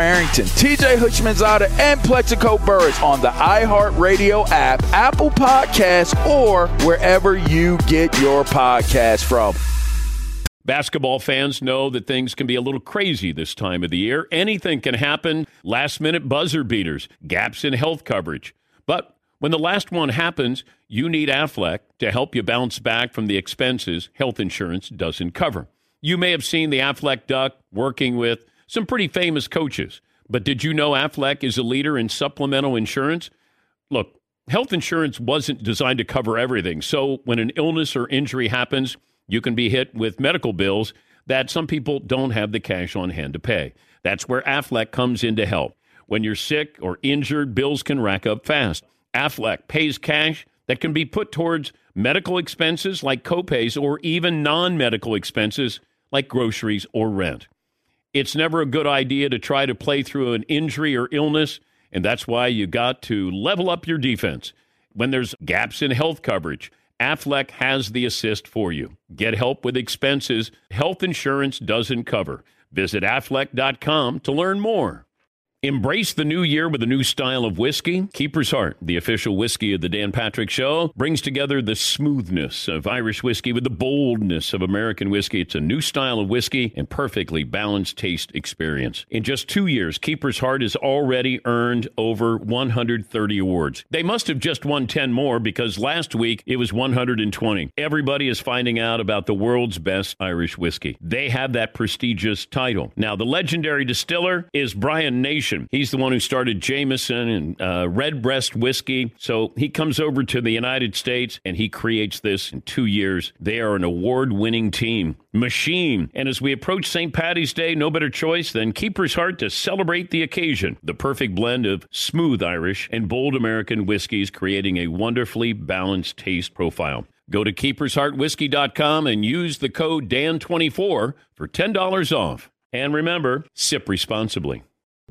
Arrington, TJ Houshmandzadeh, and Plaxico Burress on the iHeartRadio app, Apple Podcasts, or wherever you get your podcast from. Basketball fans know that things can be a little crazy this time of the year. Anything can happen, last minute buzzer beaters, gaps in health coverage. But when the last one happens, you need Aflac to help you bounce back from the expenses health insurance doesn't cover. You may have seen the Aflac Duck working with some pretty famous coaches, but did you know Aflac is a leader in supplemental insurance? Look, health insurance wasn't designed to cover everything. So when an illness or injury happens, you can be hit with medical bills that some people don't have the cash on hand to pay. That's where Aflac comes in to help. When you're sick or injured, bills can rack up fast. Aflac pays cash that can be put towards medical expenses like copays or even non medical expenses like groceries or rent. It's never a good idea to try to play through an injury or illness, and that's why you got to level up your defense. When there's gaps in health coverage, Aflac has the assist for you. Get help with expenses health insurance doesn't cover. Visit aflac.com to learn more. Embrace the new year with a new style of whiskey. Keeper's Heart, the official whiskey of the Dan Patrick Show, brings together the smoothness of Irish whiskey with the boldness of American whiskey. It's a new style of whiskey and perfectly balanced taste experience. In just two years, Keeper's Heart has already earned over 130 awards. They must have just won 10 more because last week it was 120. Everybody is finding out about the world's best Irish whiskey. They have that prestigious title. Now, the legendary distiller is Brian Nation. He's the one who started Jameson and uh, Redbreast whiskey. So he comes over to the United States and he creates this in two years. They are an award winning team. Machine. And as we approach St. Patty's Day, no better choice than Keeper's Heart to celebrate the occasion. The perfect blend of smooth Irish and bold American whiskeys, creating a wonderfully balanced taste profile. Go to keepersheartwhiskey.com and use the code DAN24 for $10 off. And remember, sip responsibly.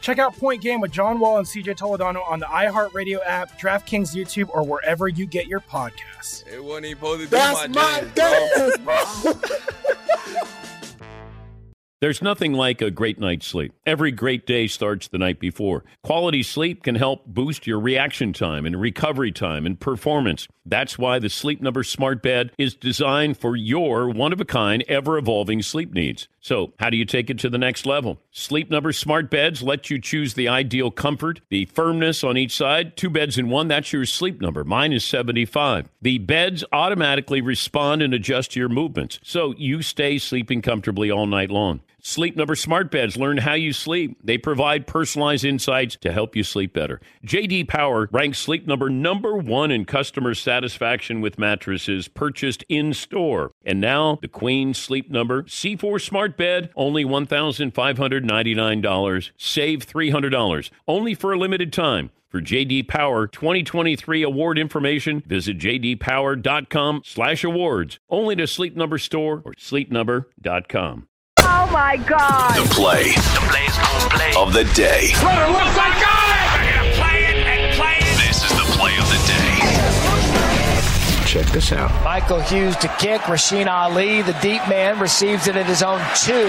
Check out Point Game with John Wall and CJ Toledano on the iHeartRadio app, DraftKings YouTube, or wherever you get your podcasts. It wasn't even supposed to be That's my, my dance, bro. (laughs) There's nothing like a great night's sleep. Every great day starts the night before. Quality sleep can help boost your reaction time and recovery time and performance. That's why the Sleep Number Smart Bed is designed for your one of a kind, ever evolving sleep needs. So, how do you take it to the next level? Sleep Number Smart Beds let you choose the ideal comfort, the firmness on each side, two beds in one. That's your sleep number. Mine is 75. The beds automatically respond and adjust to your movements, so you stay sleeping comfortably all night long. Sleep Number Smart Beds learn how you sleep. They provide personalized insights to help you sleep better. JD Power ranks Sleep Number number 1 in customer satisfaction with mattresses purchased in store. And now, the Queen Sleep Number C4 Smart Bed, only $1,599. Save $300. Only for a limited time. For JD Power 2023 award information, visit jdpower.com slash awards. Only to Sleep Number store or sleepnumber.com. Oh my God. The play, the plays play of the day. Runner left side, got it! Play it and play it. This is the play of the day. Check this out. Michael Hughes to kick. Rasheen Ali, the deep man, receives it at his own two.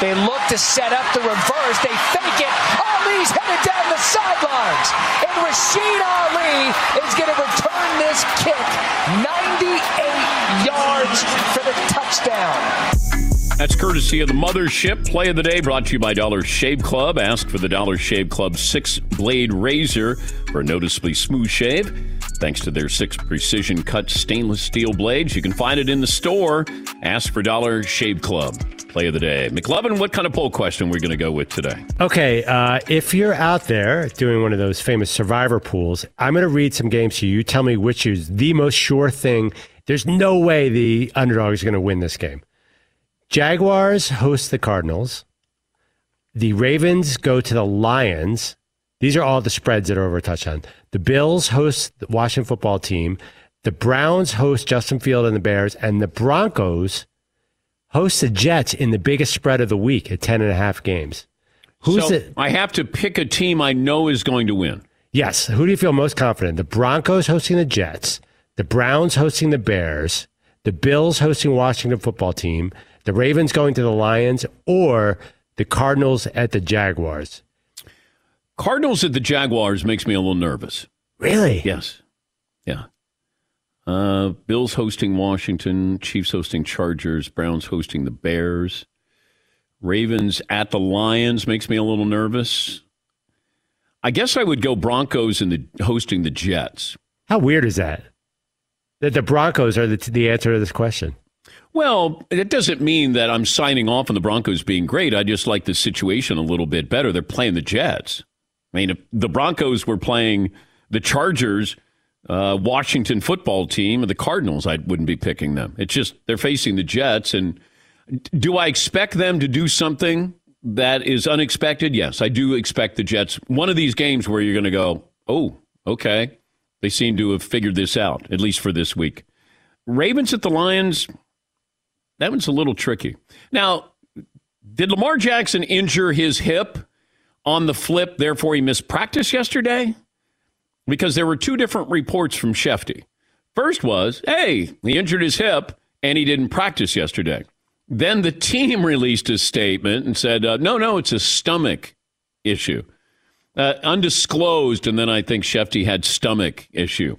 They look to set up the reverse. They fake it. Ali's headed down the sidelines. And Rasheen Ali is going to return this kick 98 yards for the touchdown. That's courtesy of the Mothership Play of the Day brought to you by Dollar Shave Club. Ask for the Dollar Shave Club six blade razor for a noticeably smooth shave. Thanks to their six precision cut stainless steel blades, you can find it in the store. Ask for Dollar Shave Club. Play of the Day. McLovin, what kind of poll question we're going to go with today? Okay, uh, if you're out there doing one of those famous survivor pools, I'm going to read some games to you. You tell me which is the most sure thing. There's no way the underdog is going to win this game. Jaguars host the Cardinals. The Ravens go to the Lions. These are all the spreads that are over a touchdown. The Bills host the Washington football team. The Browns host Justin Field and the Bears. And the Broncos host the Jets in the biggest spread of the week at 10 and a half games. Who's so it? I have to pick a team I know is going to win. Yes. Who do you feel most confident? The Broncos hosting the Jets, the Browns hosting the Bears, the Bills hosting Washington football team, the Ravens going to the Lions, or the Cardinals at the Jaguars? Cardinals at the Jaguars makes me a little nervous. Really? Yes. Yeah. Uh, Bills hosting Washington, Chiefs hosting Chargers, Browns hosting the Bears, Ravens at the Lions makes me a little nervous. I guess I would go Broncos and the hosting the Jets. How weird is that? That the Broncos are the, the answer to this question. Well, it doesn't mean that I'm signing off on the Broncos being great. I just like the situation a little bit better. They're playing the Jets. I mean, if the Broncos were playing the Chargers, uh, Washington football team, and the Cardinals, I wouldn't be picking them. It's just they're facing the Jets. And do I expect them to do something that is unexpected? Yes, I do expect the Jets. One of these games where you're going to go, oh, okay. They seem to have figured this out, at least for this week. Ravens at the Lions, that one's a little tricky. Now, did Lamar Jackson injure his hip on the flip, therefore he missed practice yesterday? Because there were two different reports from Schefty. First was, hey, he injured his hip and he didn't practice yesterday. Then the team released a statement and said, uh, no, no, it's a stomach issue. Uh, undisclosed, and then I think Schefty had stomach issue.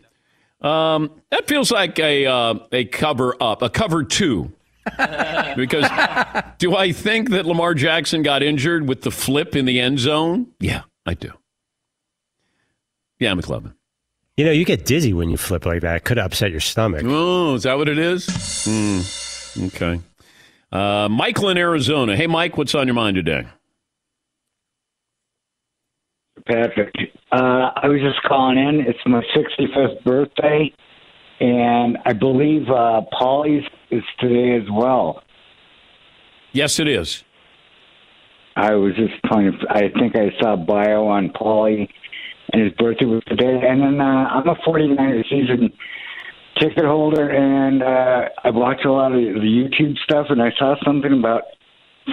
Um, that feels like a uh, a cover up, a cover two (laughs) because do I think that Lamar Jackson got injured with the flip in the end zone? Yeah, I do. Yeah, McLovin. You know, you get dizzy when you flip like that. It could upset your stomach. Oh, is that what it is? Mm, okay. Uh, Michael in Arizona. Hey, Mike, what's on your mind today? Patrick, Uh, I was just calling in. It's my 65th birthday, and I believe uh, Paulie's is today as well. Yes, it is. I was just trying to. I think I saw a bio on Paulie, and his birthday was today. And then uh, I'm a 49er season ticket holder, and uh, I watch a lot of the YouTube stuff, and I saw something about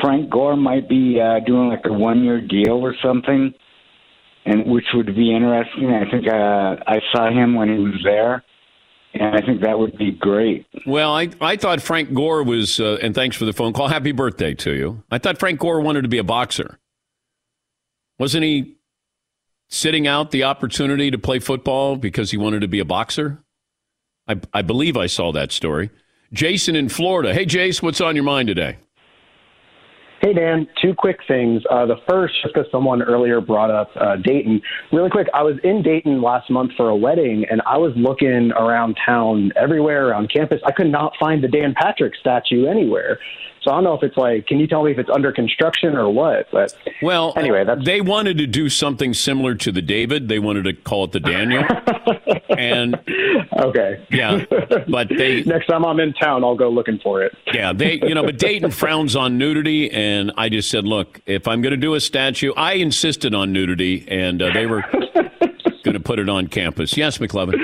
Frank Gore might be uh, doing like a one year deal or something, and which would be interesting. I think uh, I saw him when he was there, and I think that would be great. Well, I, I thought Frank Gore was, uh, and thanks for the phone call. Happy birthday to you. I thought Frank Gore wanted to be a boxer. Wasn't he sitting out the opportunity to play football because he wanted to be a boxer? I, I believe I saw that story. Jason in Florida. Hey, Jace, what's on your mind today? Hey, Dan, two quick things. Uh, the first, just because someone earlier brought up uh, Dayton. Really quick, I was in Dayton last month for a wedding, and I was looking around town everywhere around campus. I could not find the Dan Patrick statue anywhere. So I don't know if it's like, can you tell me if it's under construction or what? But Well, anyway, that's they wanted to do something similar to the David. They wanted to call it the Daniel. (laughs) and okay, yeah, but they (laughs) next time I'm in town, I'll go looking for it. Yeah, they, you know, but Dayton frowns on nudity, and I just said, look, if I'm going to do a statue, I insisted on nudity, and uh, they were (laughs) going to put it on campus. Yes, McLovin.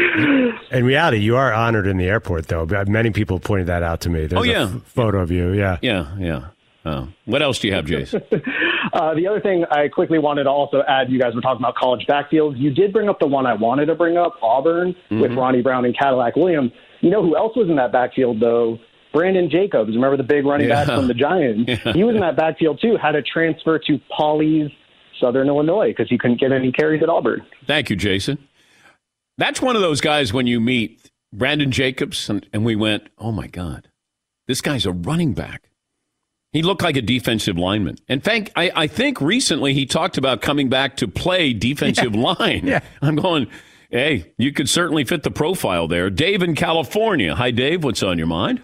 In reality, you are honored in the airport, though. Many people pointed that out to me. There's Oh, yeah. f- photo of you. Yeah. Yeah, yeah. Oh. What else do you have, Jace? (laughs) Uh, the other thing I quickly wanted to also add, you guys were talking about college backfields. You did bring up the one I wanted to bring up, Auburn, with Mhm. Ronnie Brown and Cadillac Williams. You know who else was in that backfield, though? Brandon Jacobs. Remember the big running back from the Giants? (laughs) Yeah. He was in that backfield, too. Had to transfer to Paulie's Southern Illinois because he couldn't get any carries at Auburn. Thank you, Jason. That's one of those guys when you meet Brandon Jacobs, and, and we went, oh my God, this guy's a running back. He looked like a defensive lineman. In fact, I, I think recently he talked about coming back to play defensive (laughs) line. Yeah. I'm going, hey, you could certainly fit the profile there. Dave in California. Hi, Dave. What's on your mind?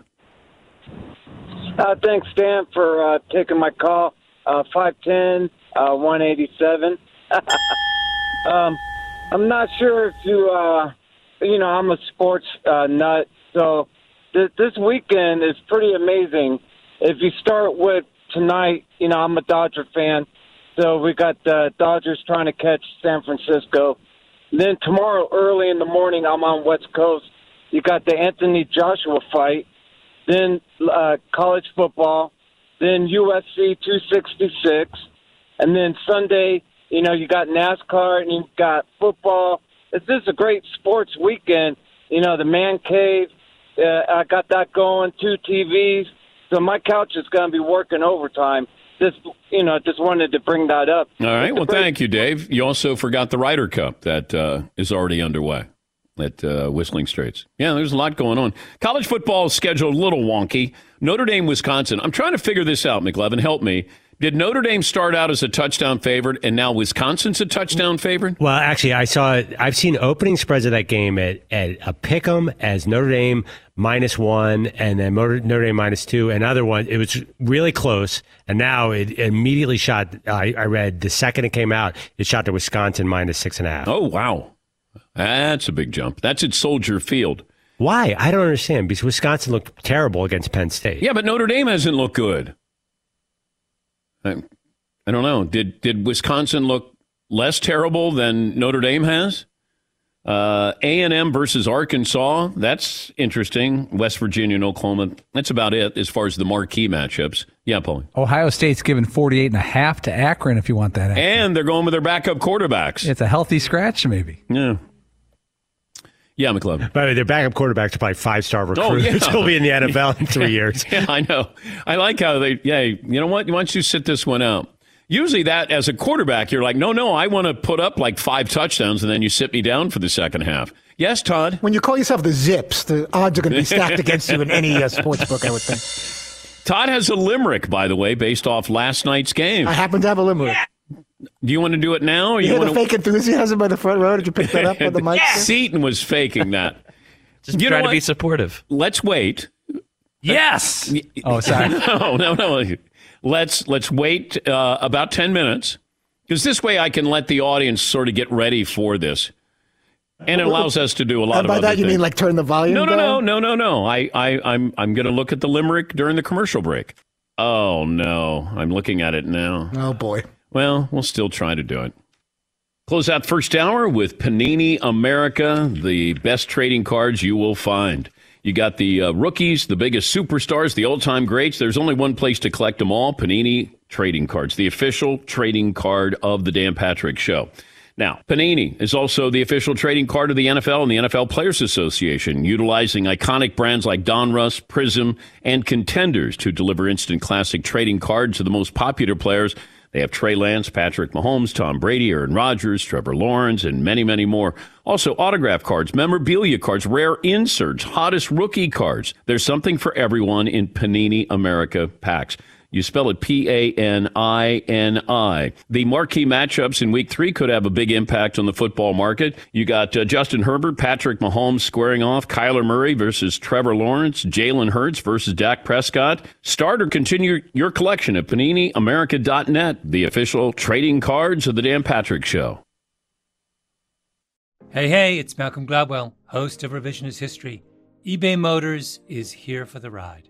Uh, thanks, Dan, for uh, taking my call. Uh, 5'10, uh, 187. (laughs) um, I'm not sure if you, uh, you know, I'm a sports uh, nut, so th- this weekend is pretty amazing. If you start with tonight, you know, I'm a Dodger fan, so we got the Dodgers trying to catch San Francisco. Then tomorrow, early in the morning, I'm on West Coast. You got the Anthony Joshua fight then uh, college football, then USC 266, and then Sunday, you know, you got NASCAR and you've got football. It's just a great sports weekend. You know, the man cave, uh, I got that going, two TVs. So my couch is going to be working overtime. Just, you know, just wanted to bring that up. All right. Well, thank you, Dave. You also forgot the Ryder Cup that uh, is already underway at uh, Whistling Straits. Yeah, there's a lot going on. College football is scheduled a little wonky. Notre Dame, Wisconsin. I'm trying to figure this out, McLovin. Help me. Did Notre Dame start out as a touchdown favorite and now Wisconsin's a touchdown favorite? Well, actually, I saw. I've seen opening spreads of that game at, at a pick'em as Notre Dame minus one, and then Notre Notre Dame minus two. Another one. It was really close, and now it immediately shot. I, I read the second it came out, it shot to Wisconsin minus six and a half. Oh, wow. That's a big jump. That's at Soldier Field. Why? I don't understand because Wisconsin looked terrible against Penn State. Yeah, but Notre Dame hasn't looked good. I, I don't know. Did did Wisconsin look less terrible than Notre Dame has? Uh, A and M versus Arkansas. That's interesting. West Virginia and Oklahoma. That's about it as far as the marquee matchups. Yeah, Paul. Ohio State's given 48 and a half to Akron if you want that. And they're going with their backup quarterbacks. It's a healthy scratch, maybe. Yeah. Yeah, McLovin. By the way, their backup quarterbacks are probably five star recruits. Oh, yeah. (laughs) He'll be in the NFL in (laughs) three years. yeah, I know. I like how they, yeah, you know what? Why don't you sit this one out? Usually, that as a quarterback, you're like, no, no, I want to put up like five touchdowns, and then you sit me down for the second half. Yes, Todd? When you call yourself the Zips, the odds are going to be stacked (laughs) against you in any uh, sports book, I would think. Todd has a limerick, by the way, based off last night's game. I happen to have a limerick. Do you want to do it now? Or You you hear the want fake enthusiasm by the front row? Did you pick that up on the (laughs) mic? Seton was faking that. (laughs) Just You know trying to what? be supportive. Let's wait. Yes. (laughs) Oh, sorry. no, no, no. Let's let's wait uh, about ten minutes, Because this way I can let the audience sort of get ready for this. And it allows us to do a lot and of by other that you things. mean like turn the volume No, no, no, down? no, no, no. I, I, I'm, I'm going to look at the limerick during the commercial break. Oh no, I'm looking at it now. Oh boy. Well, we'll still try to do it. Close out first hour with Panini America, the best trading cards you will find. You got the uh, rookies, the biggest superstars, the all-time greats. There's only one place to collect them all: Panini trading cards, the official trading card of the Dan Patrick Show. Now, Panini is also the official trading card of the NFL and the NFL Players Association, utilizing iconic brands like Donruss, Prizm, and Contenders to deliver instant classic trading cards to the most popular players. They have Trey Lance, Patrick Mahomes, Tom Brady, Aaron Rodgers, Trevor Lawrence, and many, many more. Also, autograph cards, memorabilia cards, rare inserts, hottest rookie cards. There's something for everyone in Panini America packs. You spell it P A N I N I. The marquee matchups in week three could have a big impact on the football market. You got uh, Justin Herbert, Patrick Mahomes squaring off, Kyler Murray versus Trevor Lawrence, Jalen Hurts versus Dak Prescott. Start or continue your collection at PaniniAmerica.net, the official trading cards of the Dan Patrick Show. Hey, hey, it's Malcolm Gladwell, host of Revisionist History. eBay Motors is here for the ride.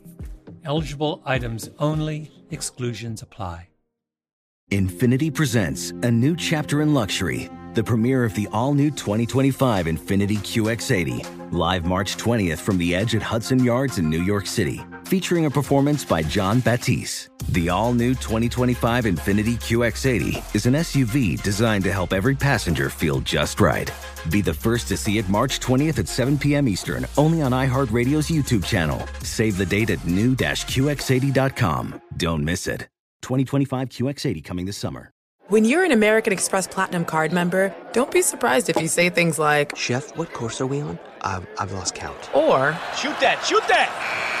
Eligible items only, exclusions apply. Infiniti presents a new chapter in luxury, the premiere of the all new 2025 Infiniti QX80, live March 20th from the edge at Hudson Yards in New York City, featuring a performance by Jon Batiste. The all new 2025 Infiniti QX80 is an SUV designed to help every passenger feel just right. Be the first to see it March 20th at 7 p.m. Eastern, only on iHeartRadio's YouTube channel. Save the date at new-QX80.com. Don't miss it. 2025 QX80 coming this summer. When you're an American Express Platinum card member, don't be surprised if you say things like, Chef, what course are we on? I've, I've lost count. or, Shoot that, shoot that!